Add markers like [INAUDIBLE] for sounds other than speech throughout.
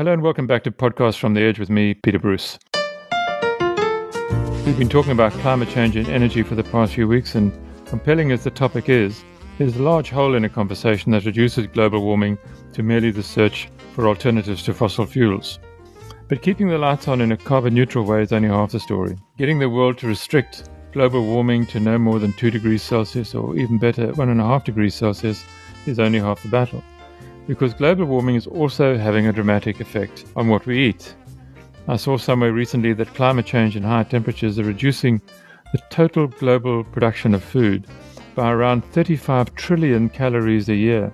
Hello and welcome back to Podcast from the Edge with me, Peter Bruce. We've been talking about climate change and energy for the past few weeks, and compelling as the topic is, there's a large hole in a conversation that reduces global warming to merely the search for alternatives to fossil fuels. But keeping the lights on in a carbon neutral way is only half the story. Getting the world to restrict global warming to no more than 2 degrees Celsius, or even better, 1.5 degrees Celsius, is only half the battle because global warming is also having a dramatic effect on what we eat. I saw somewhere recently that climate change and higher temperatures are reducing the total global production of food by around 35 trillion calories a year.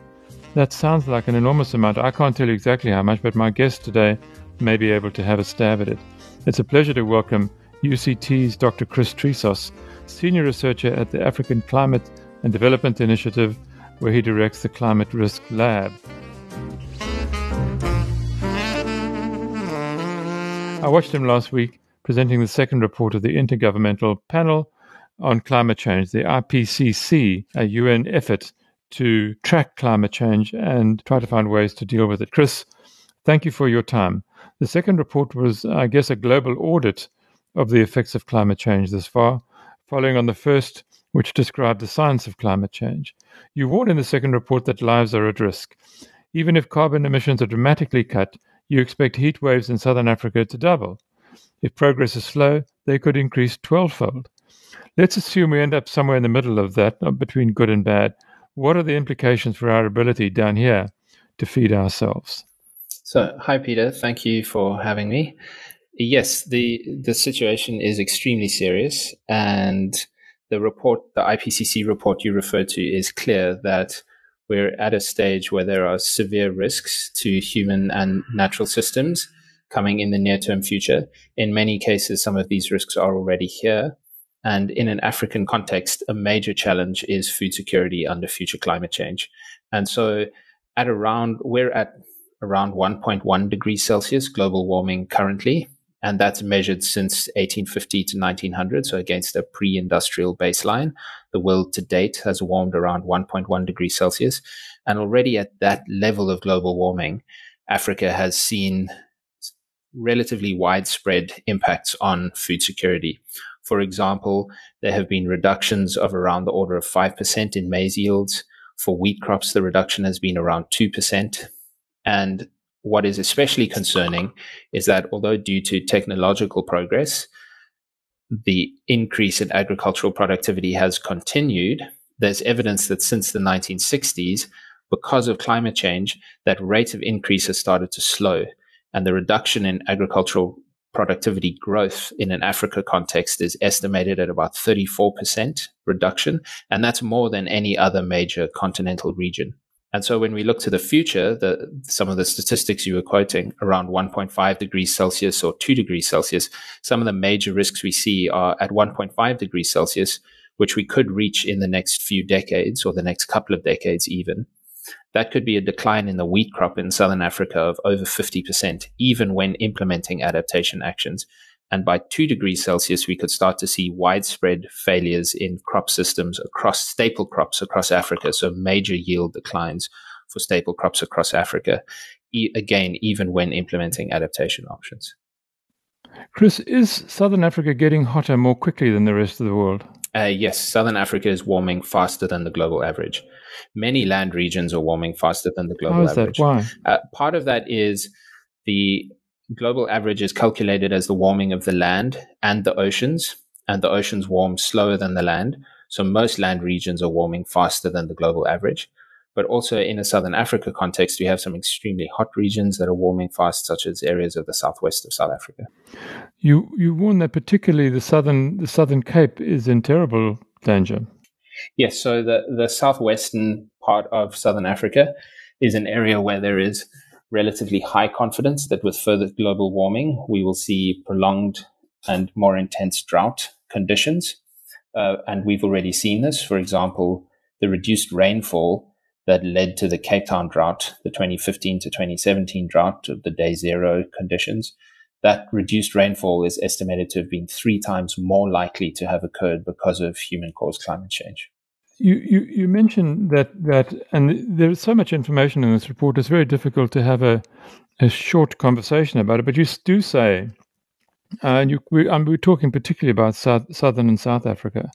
That sounds like an enormous amount. I can't tell you exactly how much, but my guest today may be able to have a stab at it. It's a pleasure to welcome UCT's Dr. Chris Trisos, Senior Researcher at the African Climate and Development Initiative, where he directs the Climate Risk Lab. I watched him last week presenting the second report of the Intergovernmental Panel on Climate Change, the IPCC, a UN effort to track climate change and try to find ways to deal with it. Chris, thank you for your time. The second report was, I guess, a global audit of the effects of climate change this far, following on the first, which describe the science of climate change. You warn in the second report that lives are at risk. Even if carbon emissions are dramatically cut, you expect heat waves in southern Africa to double. If progress is slow, they could increase 12 fold. Let's assume we end up somewhere in the middle of that, not between good and bad. What are the implications for our ability down here to feed ourselves? So, hi, Peter. Thank you for having me. Yes, the, the situation is extremely serious. And the report, the IPCC report you referred to, is clear that we're at a stage where there are severe risks to human and natural systems coming in the near term future. In many cases, some of these risks are already here. And in an African context, a major challenge is food security under future climate change. And so at around, we're at around 1.1 degrees Celsius global warming currently and that's measured since 1850 to 1900. So against a pre-industrial baseline, the world to date has warmed around 1.1 degrees Celsius, and already at that level of global warming, Africa has seen relatively widespread impacts on food security. For example, there have been reductions of around the order of 5% in maize yields. For wheat crops, the reduction has been around 2%. And what is especially concerning is that although due to technological progress, the increase in agricultural productivity has continued, there's evidence that since the 1960s, because of climate change, that rate of increase has started to slow. And the reduction in agricultural productivity growth in an Africa context is estimated at about 34% reduction. And that's more than any other major continental region. And so when we look to the future, the, some of the statistics you were quoting around 1.5 degrees Celsius or 2 degrees Celsius, some of the major risks we see are at 1.5 degrees Celsius, which we could reach in the next few decades or the next couple of decades even. That could be a decline in the wheat crop in southern Africa of over 50%, even when implementing adaptation actions. And by two degrees Celsius, we could start to see widespread failures in crop systems across staple crops across Africa. So major yield declines for staple crops across Africa. E- again, even when implementing adaptation options. Chris, is Southern Africa getting hotter more quickly than the rest of the world? Uh, yes, Southern Africa is warming faster than the global average. Many land regions are warming faster than the global How is average. That? Why? Uh, part of that is the global average is calculated as the warming of the land and the oceans, and the oceans warm slower than the land. So most land regions are warming faster than the global average. But also in a Southern Africa context, we have some extremely hot regions that are warming fast, such as areas of the southwest of South Africa. You you warn that particularly the southern the Southern Cape is in terrible danger. Yes, so the, the southwestern part of Southern Africa is an area where there is relatively high confidence that with further global warming, we will see prolonged and more intense drought conditions. Uh, and we've already seen this. For example, the reduced rainfall that led to the Cape Town drought, the 2015 to 2017 drought of the day zero conditions. That reduced rainfall is estimated to have been three times more likely to have occurred because of human caused climate change. You, you, you mentioned that, that, and there's so much information in this report, it's very difficult to have a, a short conversation about it, but you do say, uh, and you, we, um, we're talking particularly about South, Southern and South Africa,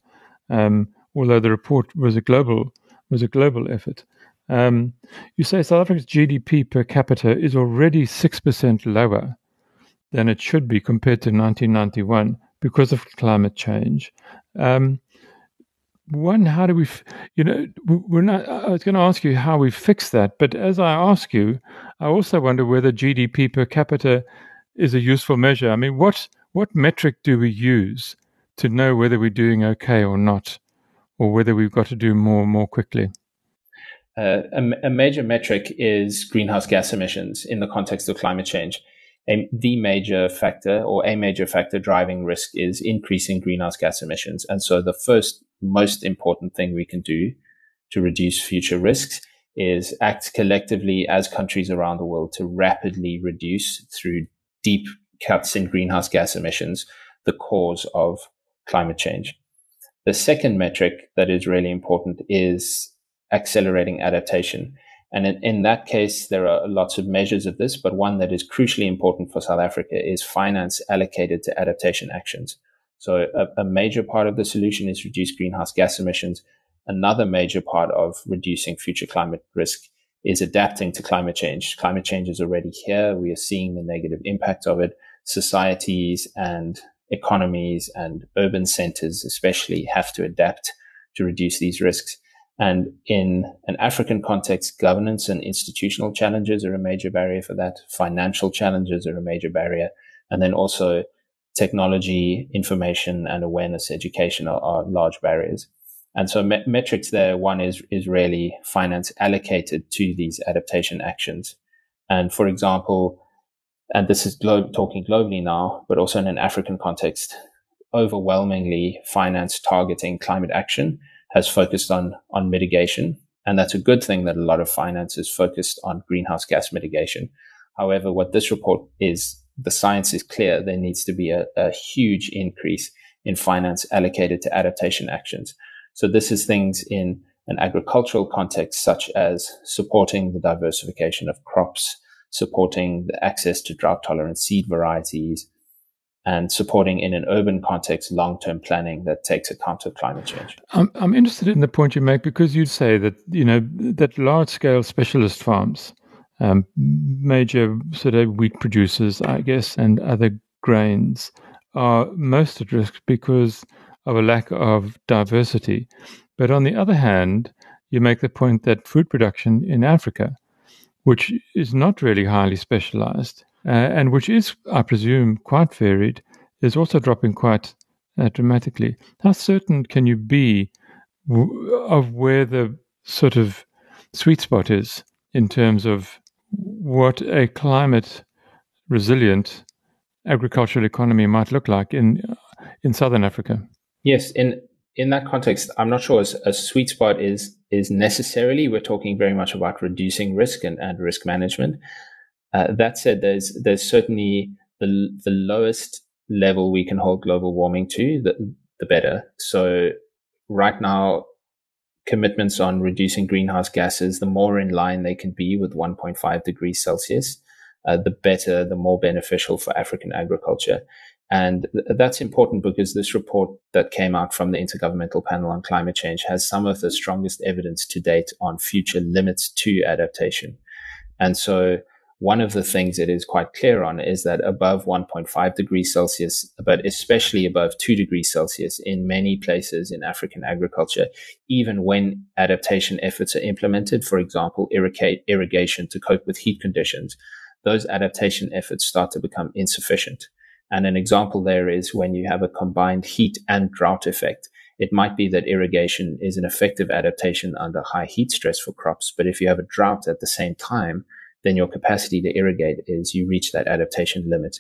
um, although the report was a global was a global effort. Um, you say South Africa's GDP per capita is already six percent lower than it should be compared to 1991 because of climate change. Um, one, how do we, you know, we're not, I was going to ask you how we fix that, but as I ask you, I also wonder whether GDP per capita is a useful measure. I mean, what, what metric do we use to know whether we're doing okay or not, or whether we've got to do more more quickly? Uh, a, a major metric is greenhouse gas emissions in the context of climate change a, the major factor or a major factor driving risk is increasing greenhouse gas emissions. And so the first most important thing we can do to reduce future risks is act collectively as countries around the world to rapidly reduce through deep cuts in greenhouse gas emissions the cause of climate change. The second metric that is really important is accelerating adaptation. And in, in, that case, there are lots of measures of this, but one that is crucially important for South Africa is finance allocated to adaptation actions. So a, a major part of the solution is reduce greenhouse gas emissions. Another major part of reducing future climate risk is adapting to climate change. Climate change is already here. We are seeing the negative impact of it. Societies and economies and urban centers especially have to adapt to reduce these risks. And in an African context, governance and institutional challenges are a major barrier for that. Financial challenges are a major barrier. And then also technology, information and awareness education are, are large barriers. And so me- metrics there, one is, is really finance allocated to these adaptation actions. And for example, and this is glo- talking globally now, but also in an African context, overwhelmingly finance targeting climate action has focused on on mitigation, and that's a good thing that a lot of finance is focused on greenhouse gas mitigation. However, what this report is, the science is clear. There needs to be a, a huge increase in finance allocated to adaptation actions. So this is things in an agricultural context, such as supporting the diversification of crops, supporting the access to drought tolerant seed varieties, and supporting in an urban context long-term planning that takes account of climate change. I'm, I'm interested in the point you make because you say that you know that large-scale specialist farms, um, major sort of wheat producers, I guess, and other grains are most at risk because of a lack of diversity. But on the other hand, you make the point that food production in Africa, which is not really highly specialized, uh, and which is, I presume, quite varied, is also dropping quite uh, dramatically. How certain can you be w- of where the sort of sweet spot is in terms of what a climate resilient agricultural economy might look like in in southern Africa? Yes, in in that context, I'm not sure a sweet spot is is necessarily. We're talking very much about reducing risk and, and risk management. Uh, that said, there's there's certainly the the lowest level we can hold global warming to, the the better. So right now, commitments on reducing greenhouse gases, the more in line they can be with 1.5 degrees Celsius, uh, the better, the more beneficial for African agriculture. And th- that's important because this report that came out from the Intergovernmental Panel on Climate Change has some of the strongest evidence to date on future limits to adaptation. And so one of the things it is quite clear on is that above 1.5 degrees Celsius, but especially above 2 degrees Celsius in many places in African agriculture, even when adaptation efforts are implemented, for example, irrigation to cope with heat conditions, those adaptation efforts start to become insufficient. And an example there is when you have a combined heat and drought effect. It might be that irrigation is an effective adaptation under high heat stress for crops, but if you have a drought at the same time, then your capacity to irrigate is you reach that adaptation limit.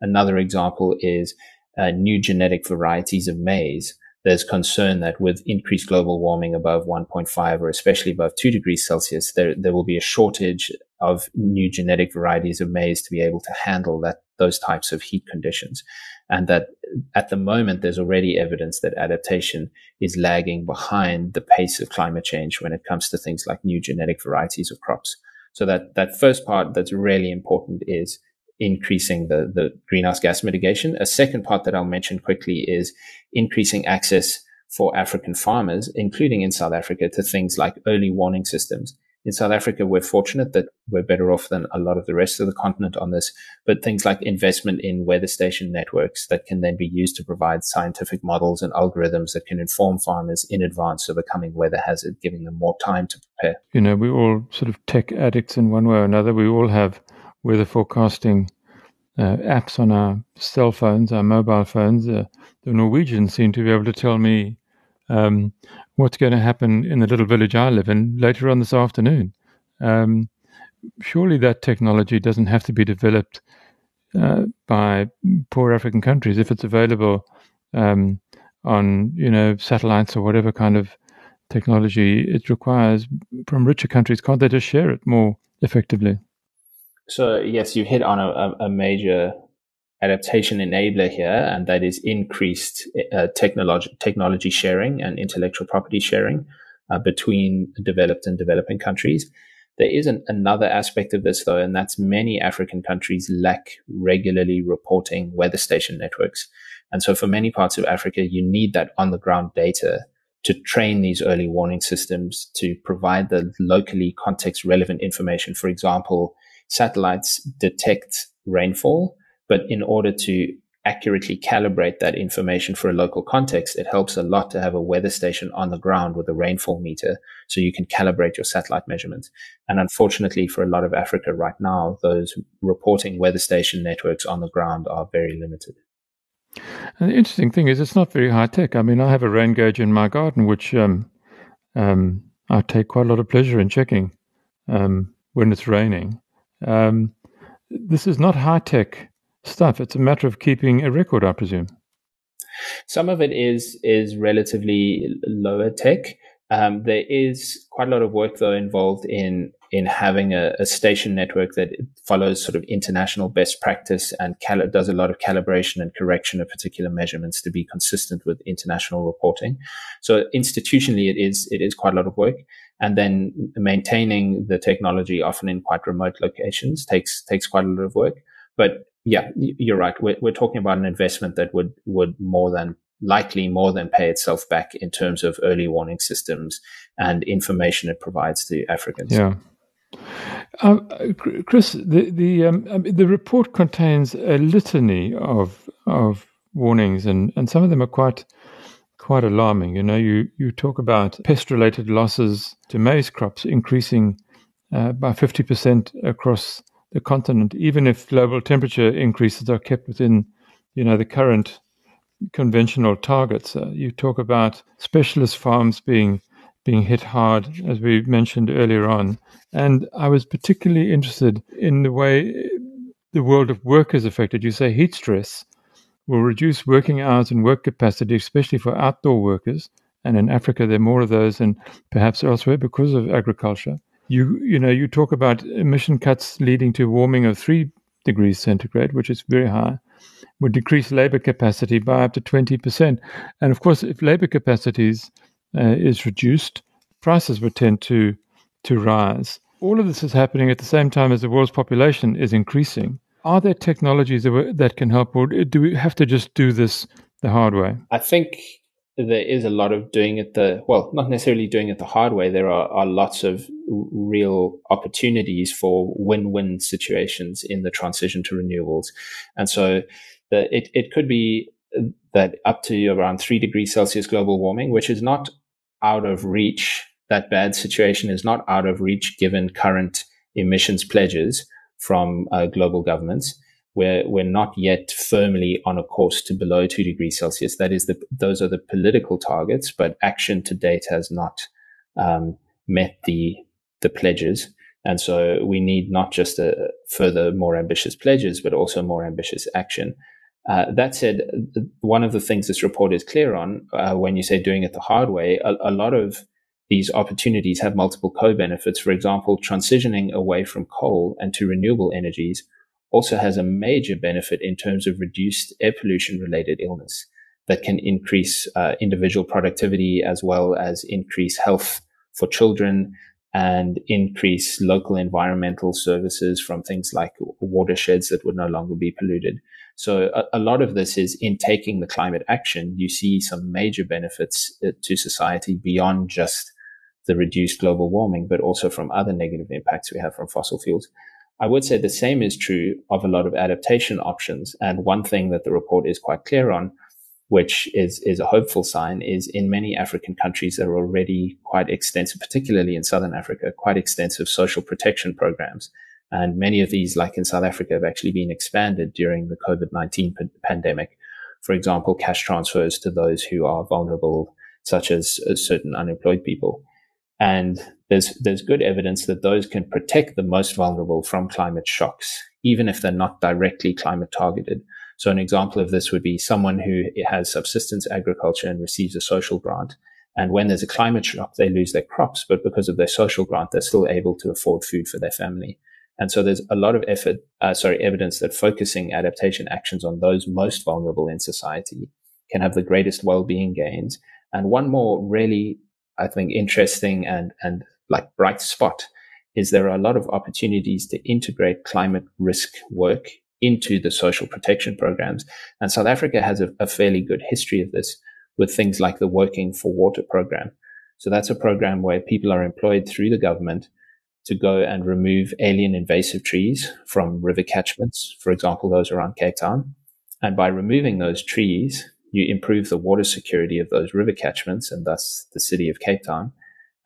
Another example is uh, new genetic varieties of maize. There's concern that with increased global warming above 1.5 or especially above 2 degrees Celsius, there, there will be a shortage of new genetic varieties of maize to be able to handle that, those types of heat conditions. And that at the moment, there's already evidence that adaptation is lagging behind the pace of climate change when it comes to things like new genetic varieties of crops. So that, that first part that's really important is increasing the, the greenhouse gas mitigation. A second part that I'll mention quickly is increasing access for African farmers, including in South Africa, to things like early warning systems. In South Africa, we're fortunate that we're better off than a lot of the rest of the continent on this, but things like investment in weather station networks that can then be used to provide scientific models and algorithms that can inform farmers in advance of a coming weather hazard, giving them more time to prepare. You know, we're all sort of tech addicts in one way or another. We all have weather forecasting uh, apps on our cell phones, our mobile phones. Uh, the Norwegians seem to be able to tell me um, what's going to happen in the little village I live in later on this afternoon. Um, surely that technology doesn't have to be developed uh, by poor African countries if it's available um, on you know satellites or whatever kind of technology it requires from richer countries. Can't they just share it more effectively? So yes, you hit on a, a major adaptation enabler here, and that is increased uh, technology technology sharing and intellectual property sharing uh, between developed and developing countries. There is an, another aspect of this though, and that's many African countries lack regularly reporting weather station networks. And so for many parts of Africa, you need that on the ground data to train these early warning systems to provide the locally context relevant information. For example, satellites detect rainfall, but in order to accurately calibrate that information for a local context, it helps a lot to have a weather station on the ground with a rainfall meter so you can calibrate your satellite measurements. And unfortunately, for a lot of Africa right now, those reporting weather station networks on the ground are very limited. And the interesting thing is, it's not very high tech. I mean, I have a rain gauge in my garden, which um, um, I take quite a lot of pleasure in checking um, when it's raining. Um, this is not high tech stuff. It's a matter of keeping a record, I presume. Some of it is is relatively lower tech. Um, there is quite a lot of work though involved in in having a, a station network that follows sort of international best practice and cal- does a lot of calibration and correction of particular measurements to be consistent with international reporting. So institutionally, it is it is quite a lot of work and then maintaining the technology often in quite remote locations takes takes quite a lot of work but yeah you're right we're, we're talking about an investment that would would more than likely more than pay itself back in terms of early warning systems and information it provides to Africans. Yeah. Um, Chris, the the um, um, the report contains a litany of of warnings, and, and some of them are quite quite alarming. You know, you, you talk about pest related losses to maize crops increasing uh, by 50% across the continent, even if global temperature increases are kept within, you know, the current conventional targets. Uh, you talk about specialist farms being being hit hard, as we mentioned earlier on. And I was particularly interested in the way the world of work is affected. You say heat stress will reduce working hours and work capacity, especially for outdoor workers. And in Africa, there are more of those than perhaps elsewhere because of agriculture. You, you know, you talk about emission cuts leading to warming of three degrees centigrade, which is very high, would decrease labor capacity by up to 20%. And of course, if labor capacities uh, is reduced, prices would tend to, to rise. All of this is happening at the same time as the world's population is increasing. Are there technologies that, that can help, or do we have to just do this the hard way? I think there is a lot of doing it the well, not necessarily doing it the hard way. There are, are lots of real opportunities for win-win situations in the transition to renewables, and so the, it it could be that up to around three degrees Celsius global warming, which is not out of reach. That bad situation is not out of reach given current emissions pledges from uh, global governments. We're, we're not yet firmly on a course to below two degrees Celsius. That is the, those are the political targets, but action to date has not um, met the, the pledges. And so we need not just a further more ambitious pledges, but also more ambitious action. Uh, that said, one of the things this report is clear on, uh, when you say doing it the hard way, a, a lot of these opportunities have multiple co-benefits. For example, transitioning away from coal and to renewable energies also has a major benefit in terms of reduced air pollution related illness that can increase uh, individual productivity as well as increase health for children and increase local environmental services from things like watersheds that would no longer be polluted. So a, a, lot of this is in taking the climate action, you see some major benefits uh, to society beyond just the reduced global warming, but also from other negative impacts we have from fossil fuels. I would say the same is true of a lot of adaptation options. And one thing that the report is quite clear on, which is, is a hopeful sign, is in many African countries, there are already quite extensive, particularly in Southern Africa, quite extensive social protection programs. And many of these, like in South Africa, have actually been expanded during the COVID-19 p- pandemic. For example, cash transfers to those who are vulnerable, such as, as certain unemployed people. And there's, there's good evidence that those can protect the most vulnerable from climate shocks, even if they're not directly climate targeted. So an example of this would be someone who has subsistence agriculture and receives a social grant. And when there's a climate shock, they lose their crops, but because of their social grant, they're still able to afford food for their family. And so there's a lot of effort, uh, sorry, evidence that focusing adaptation actions on those most vulnerable in society can have the greatest well-being gains. And one more really I think interesting and, and like bright spot is there are a lot of opportunities to integrate climate risk work into the social protection programs. And South Africa has a, a fairly good history of this with things like the Working for Water program. So that's a program where people are employed through the government to go and remove alien invasive trees from river catchments, for example, those around Cape Town. And by removing those trees, you improve the water security of those river catchments and thus the city of Cape Town.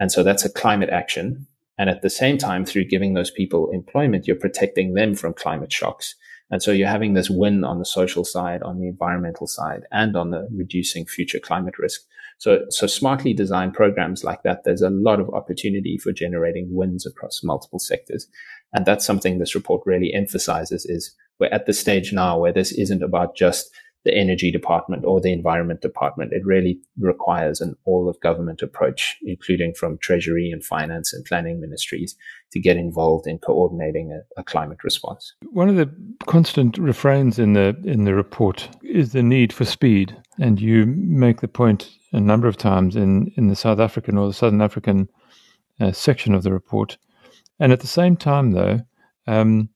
And so that's a climate action. And at the same time, through giving those people employment, you're protecting them from climate shocks. And so you're having this win on the social side, on the environmental side, and on the reducing future climate risk. So, so smartly designed programs like that, there's a lot of opportunity for generating wins across multiple sectors. And that's something this report really emphasizes is we're at the stage now where this isn't about just the energy department or the environment department. It really requires an all of government approach, including from treasury and finance and planning ministries to get involved in coordinating a, a, climate response. One of the constant refrains in the in the report is the need for speed. And you make the point a number of times in, in the South African or the Southern African uh, section of the report. And at the same time, though, um,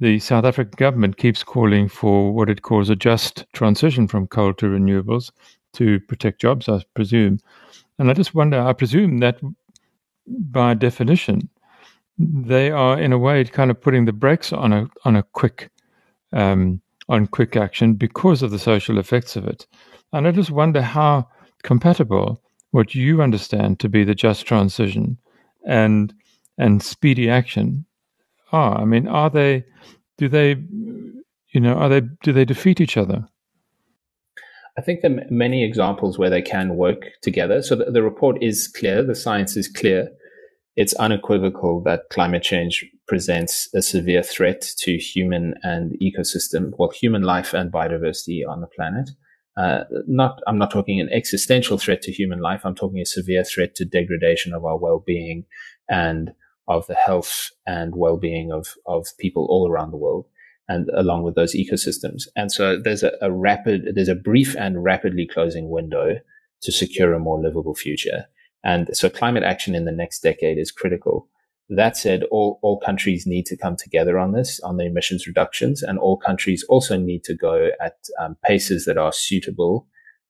the South African government keeps calling for what it calls a just transition from coal to renewables to protect jobs, I presume. And I just wonder, I presume that by definition, they are in a way kind of putting the brakes on a on a quick um, on quick action because of the social effects of it. And I just wonder how compatible what you understand to be the just transition and and speedy action are. I mean, are they? Do they? You know, are they? Do they defeat each other? I think there are many examples where they can work together. So the, the report is clear. The science is clear. It's unequivocal that climate change presents a severe threat to human and ecosystem, well, human life and biodiversity on the planet. Uh, not, I'm not talking an existential threat to human life. I'm talking a severe threat to degradation of our well-being and of the health and well-being of, of people all around the world and along with those ecosystems. And so there's a, a rapid, there's a brief and rapidly closing window to secure a more livable future. And so climate action in the next decade is critical. That said, all, all countries need to come together on this, on the emissions reductions, and all countries also need to go at um, paces that are suitable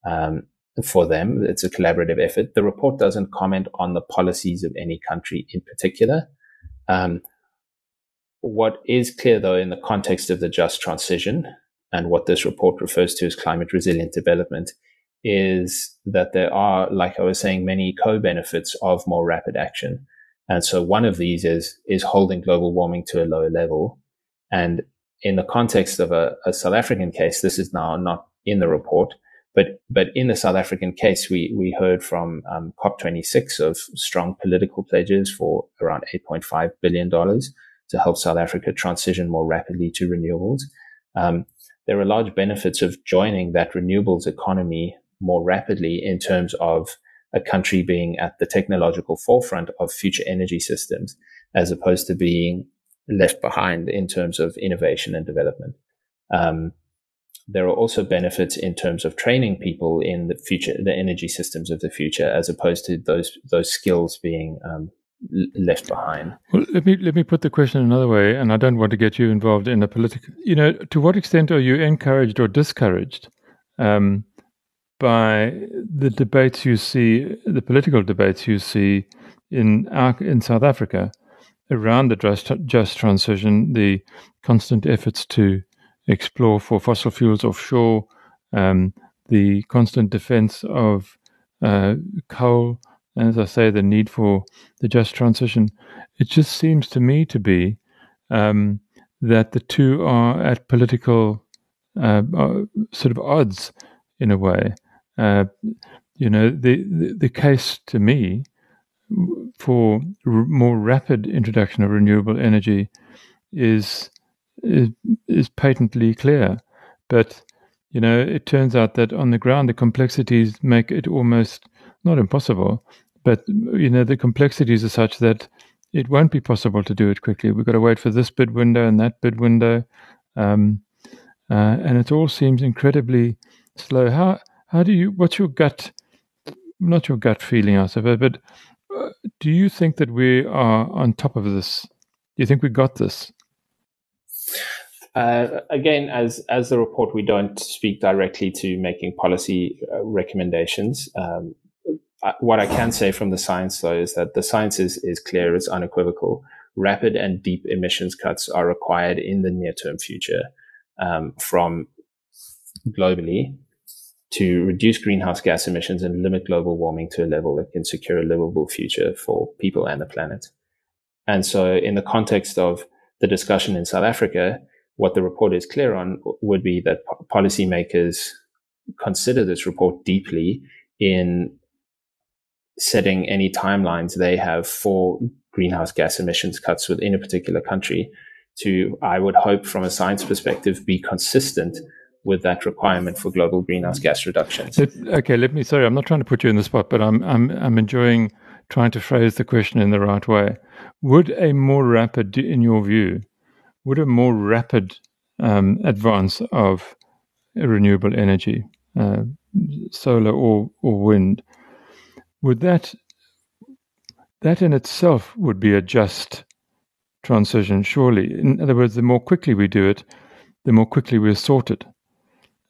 um, for them. It's a collaborative effort. The report doesn't comment on the policies of any country in particular. Um, what is clear, though, in the context of the just transition and what this report refers to as climate resilient development, is that there are, like I was saying, many co-benefits of more rapid action. And so one of these is, is holding global warming to a lower level. And in the context of a, a South African case, this is now not in the report, but but in the South African case, we we heard from um, COP26 of strong political pledges for around 8.5 billion dollars to help South Africa transition more rapidly to renewables. Um, there are large benefits of joining that renewables economy more rapidly in terms of a country being at the technological forefront of future energy systems, as opposed to being left behind in terms of innovation and development. Um, there are also benefits in terms of training people in the future, the energy systems of the future, as opposed to those those skills being um, left behind. Well, let me let me put the question another way, and I don't want to get you involved in a political. You know, to what extent are you encouraged or discouraged um, by the debates you see, the political debates you see in our, in South Africa around the just, just transition, the constant efforts to explore for fossil fuels offshore, um, the constant defense of uh, coal, and as I say, the need for the just transition. It just seems to me to be um, that the two are at political uh, uh, sort of odds in a way. Uh, you know, the, the, the case to me for r- more rapid introduction of renewable energy is, is is patently clear, but you know, it turns out that on the ground the complexities make it almost not impossible, but you know the complexities are such that it won't be possible to do it quickly. We've got to wait for this bid window and that bid window, um, uh, and it all seems incredibly slow. How how do you? What's your gut? Not your gut feeling, I suppose, but uh, do you think that we are on top of this? Do you think we got this? Uh, again, as as the report, we don't speak directly to making policy uh, recommendations. Um, what I can say from the science, though, is that the science is, is clear, it's unequivocal. Rapid and deep emissions cuts are required in the near term future um, from globally to reduce greenhouse gas emissions and limit global warming to a level that can secure a livable future for people and the planet. And so, in the context of the discussion in South Africa, what the report is clear on would be that policymakers consider this report deeply in setting any timelines they have for greenhouse gas emissions cuts within a particular country to, I would hope from a science perspective, be consistent with that requirement for global greenhouse gas reductions. Okay, let me. Sorry, I'm not trying to put you in the spot, but I'm I'm I'm enjoying trying to phrase the question in the right way. Would a more rapid, in your view, would a more rapid um, advance of renewable energy, uh, solar or or wind, would that that in itself would be a just transition, surely. In other words, the more quickly we do it, the more quickly we're sorted.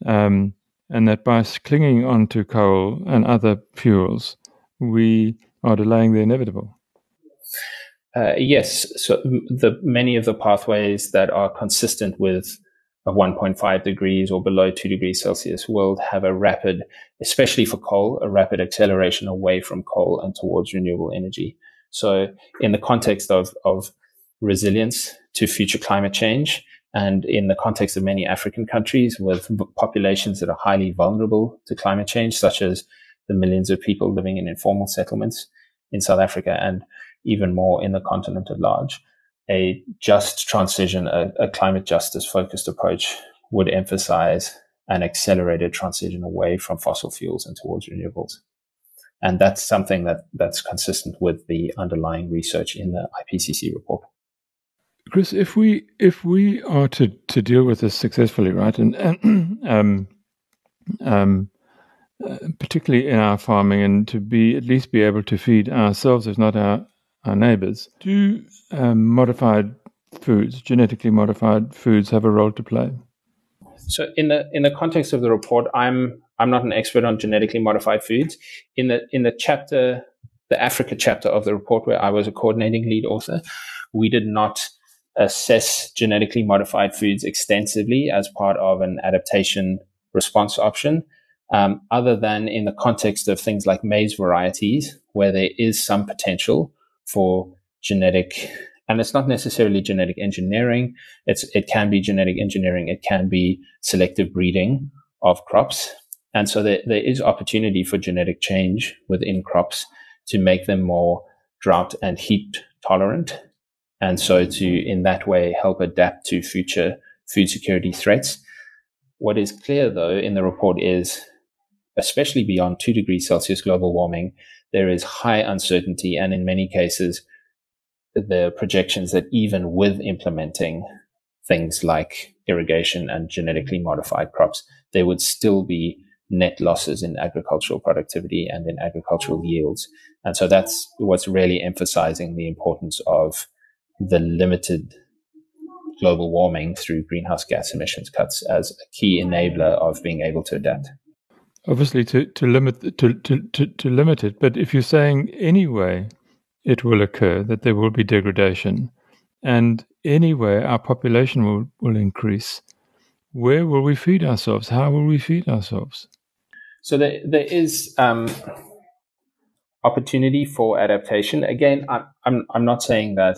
Um, and that by clinging onto coal and other fuels, we are delaying the inevitable. Uh, yes, so the many of the pathways that are consistent with of 1.5 degrees or below 2 degrees Celsius will have a rapid, especially for coal, a rapid acceleration away from coal and towards renewable energy. So in the context of, of resilience to future climate change and in the context of many African countries with populations that are highly vulnerable to climate change, such as the millions of people living in informal settlements in South Africa and even more in the continent at large a just transition, a, a climate justice focused approach would emphasize an accelerated transition away from fossil fuels and towards renewables. And that's something that, that's consistent with the underlying research in the IPCC report. Chris, if we if we are to, to deal with this successfully, right, and, and [CLEARS THROAT] um, um, uh, particularly in our farming, and to be at least be able to feed ourselves, if not our our neighbors, do um, modified foods, genetically modified foods, have a role to play? So, in the in the context of the report, I'm I'm not an expert on genetically modified foods. In the in the chapter, the Africa chapter of the report, where I was a coordinating lead author, we did not assess genetically modified foods extensively as part of an adaptation response option, um, other than in the context of things like maize varieties, where there is some potential for genetic and it's not necessarily genetic engineering. It's, it can be genetic engineering. It can be selective breeding of crops. And so there, there is opportunity for genetic change within crops to make them more drought and heat tolerant. And so to, in that way, help adapt to future food security threats. What is clear though in the report is, especially beyond two degrees Celsius global warming, there is high uncertainty and in many cases, the projections that even with implementing things like irrigation and genetically modified crops, there would still be net losses in agricultural productivity and in agricultural yields. And so that's what's really emphasizing the importance of the limited global warming through greenhouse gas emissions cuts as a key enabler of being able to adapt. Obviously, to, to limit to, to, to, to limit it, but if you're saying anyway it will occur, that there will be degradation, and anyway our population will, will increase, where will we feed ourselves? How will we feed ourselves? So there, there is um, opportunity for adaptation. Again, I'm, I'm, I'm not saying that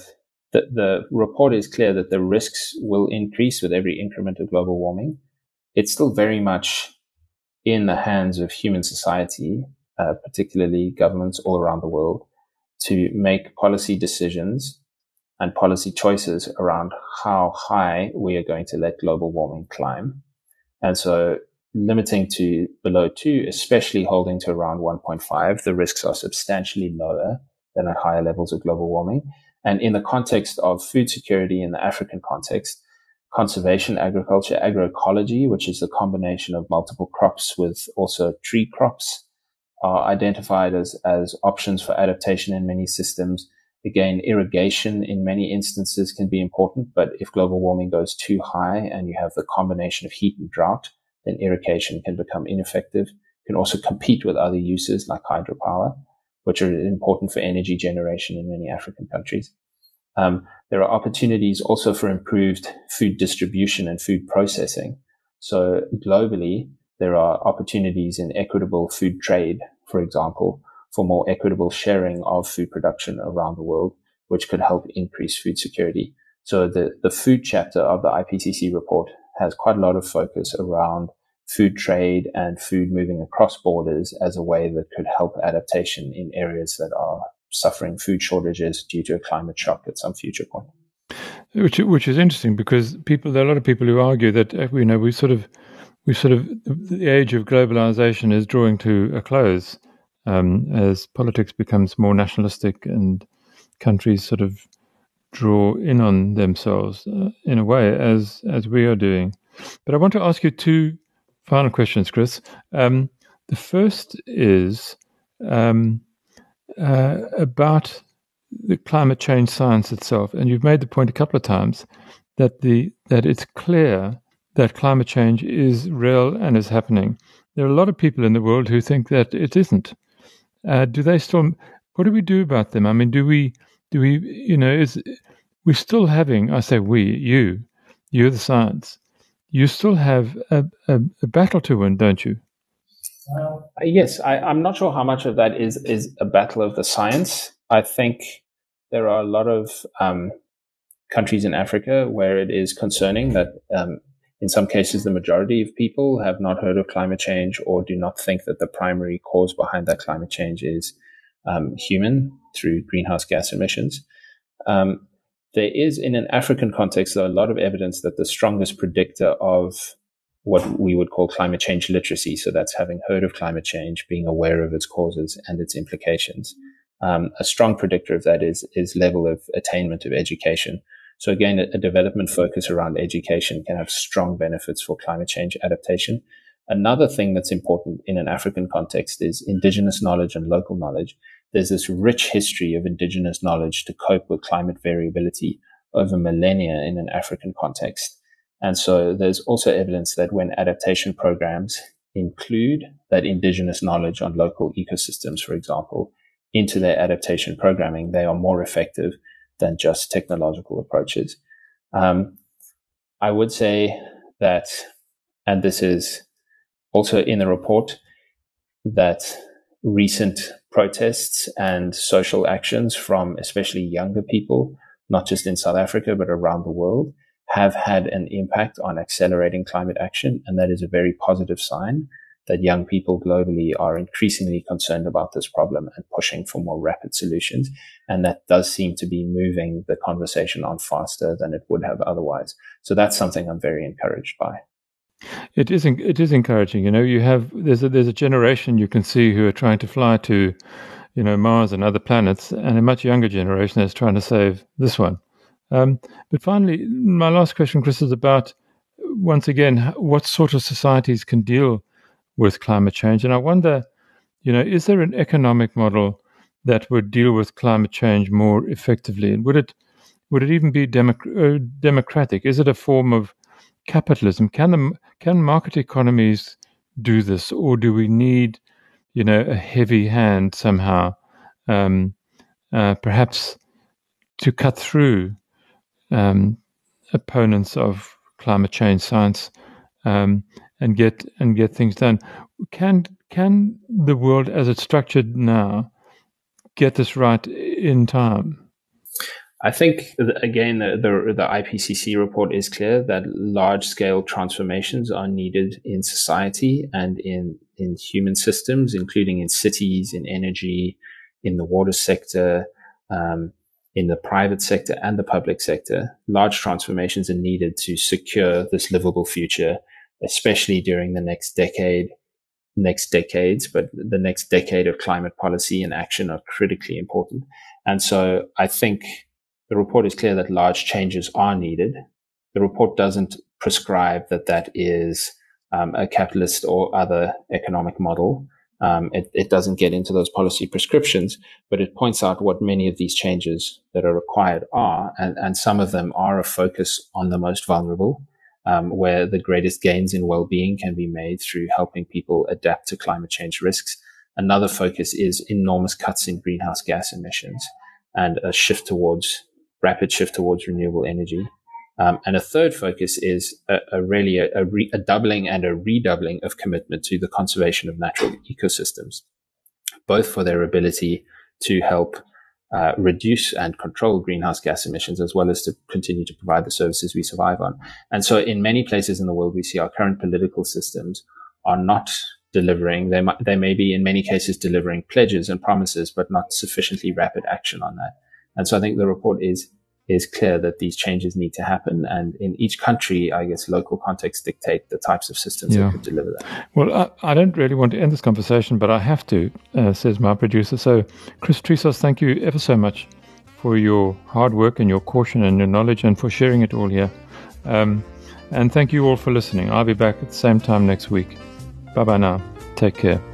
the, the report is clear that the risks will increase with every increment of global warming. It's still very much in the hands of human society, uh, particularly governments all around the world, to make policy decisions and policy choices around how high we are going to let global warming climb. And so limiting to below two, especially holding to around 1.5, the risks are substantially lower than at higher levels of global warming. And in the context of food security in the African context, conservation agriculture, agroecology, which is the combination of multiple crops with also tree crops, are identified as, as options for adaptation in many systems. Again, irrigation in many instances can be important, but if global warming goes too high and you have the combination of heat and drought, then irrigation can become ineffective. Can also compete with other uses like hydropower which are important for energy generation in many African countries. Um, there are opportunities also for improved food distribution and food processing. So globally, there are opportunities in equitable food trade, for example, for more equitable sharing of food production around the world, which could help increase food security. So the, the food chapter of the IPCC report has quite a lot of focus around food trade and food moving across borders as a way that could help adaptation in areas that are suffering food shortages due to a climate shock at some future point. Which, which is interesting because people, there are a lot of people who argue that uh, you know we sort of, we sort of the age of globalization is drawing to a close um, as politics becomes more nationalistic and countries sort of draw in on themselves uh, in a way as as we are doing. But I want to ask you two final questions, Chris. Um, the first is um, uh, about the climate change science itself, and you've made the point a couple of times that the that it's clear that climate change is real and is happening. There are a lot of people in the world who think that it isn't. Uh, do they still? What do we do about them? I mean, do we? Do we? You know, is we're still having? I say we, you, you're the science you still have a, a, a battle to win, don't you? Uh, yes, I, am not sure how much of that is is a battle of the science. I think there are a lot of um, countries in Africa where it is concerning that um, in some cases the majority of people have not heard of climate change or do not think that the primary cause behind that climate change is um, human through greenhouse gas emissions. Um, there is, in an African context, a lot of evidence that the strongest predictor of what we would call climate change literacy, so that's having heard of climate change, being aware of its causes and its implications. Um, a strong predictor of that is is level of attainment of education. So again, a, a development focus around education can have strong benefits for climate change adaptation. Another thing that's important in an African context is indigenous knowledge and local knowledge there's this rich history of indigenous knowledge to cope with climate variability over millennia in an African context. And so there's also evidence that when adaptation programs include that indigenous knowledge on local ecosystems, for example, into their adaptation programming, they are more effective than just technological approaches. Um, I would say that, and this is also in the report, that recent protests and social actions from especially younger people, not just in South Africa, but around the world, have had an impact on accelerating climate action. And that is a very positive sign that young people globally are increasingly concerned about this problem and pushing for more rapid solutions. And that does seem to be moving the conversation on faster than it would have otherwise. So that's something I'm very encouraged by. It is it is encouraging. You know, you have there's a there's a generation you can see who are trying to fly to, you know, Mars and other planets, and a much younger generation that's trying to save this one. Um, but finally, my last question, Chris, is about once again what sort of societies can deal with climate change. And I wonder, you know, is there an economic model that would deal with climate change more effectively? And would it would it even be democ- uh, democratic? Is it a form of capitalism? Can the can market economies do this, or do we need, you know, a heavy hand somehow, um, uh, perhaps to cut through um, opponents of climate change science um, and get and get things done? Can can the world, as it's structured now, get this right in time? I think again the, the, the IPCC report is clear that large scale transformations are needed in society and in in human systems, including in cities, in energy, in the water sector, um, in the private sector and the public sector. Large transformations are needed to secure this livable future, especially during the next decade, next decades. But the next decade of climate policy and action are critically important. And so I think the report is clear that large changes are needed. The report doesn't prescribe that that is um, a capitalist or other economic model. Um, it, it, doesn't get into those policy prescriptions, but it points out what many of these changes that are required are, and, and some of them are a focus on the most vulnerable, um, where the greatest gains in well-being can be made through helping people adapt to climate change risks. Another focus is enormous cuts in greenhouse gas emissions and a shift towards rapid shift towards renewable energy. Um, and a third focus is a, a really a, a, re, a, doubling and a redoubling of commitment to the conservation of natural ecosystems, both for their ability to help uh, reduce and control greenhouse gas emissions, as well as to continue to provide the services we survive on. And so, in many places in the world, we see our current political systems are not delivering. They might, they may be in many cases delivering pledges and promises, but not sufficiently rapid action on that. And so I think the report is is clear that these changes need to happen. And in each country, I guess local contexts dictate the types of systems yeah. that could deliver that. Well, I, I, don't really want to end this conversation, but I have to, uh, says my producer. So, Chris Trisos, thank you ever so much for your hard work and your caution and your knowledge and for sharing it all here. Um, and thank you all for listening. I'll be back at the same time next week. Bye bye now. Take care.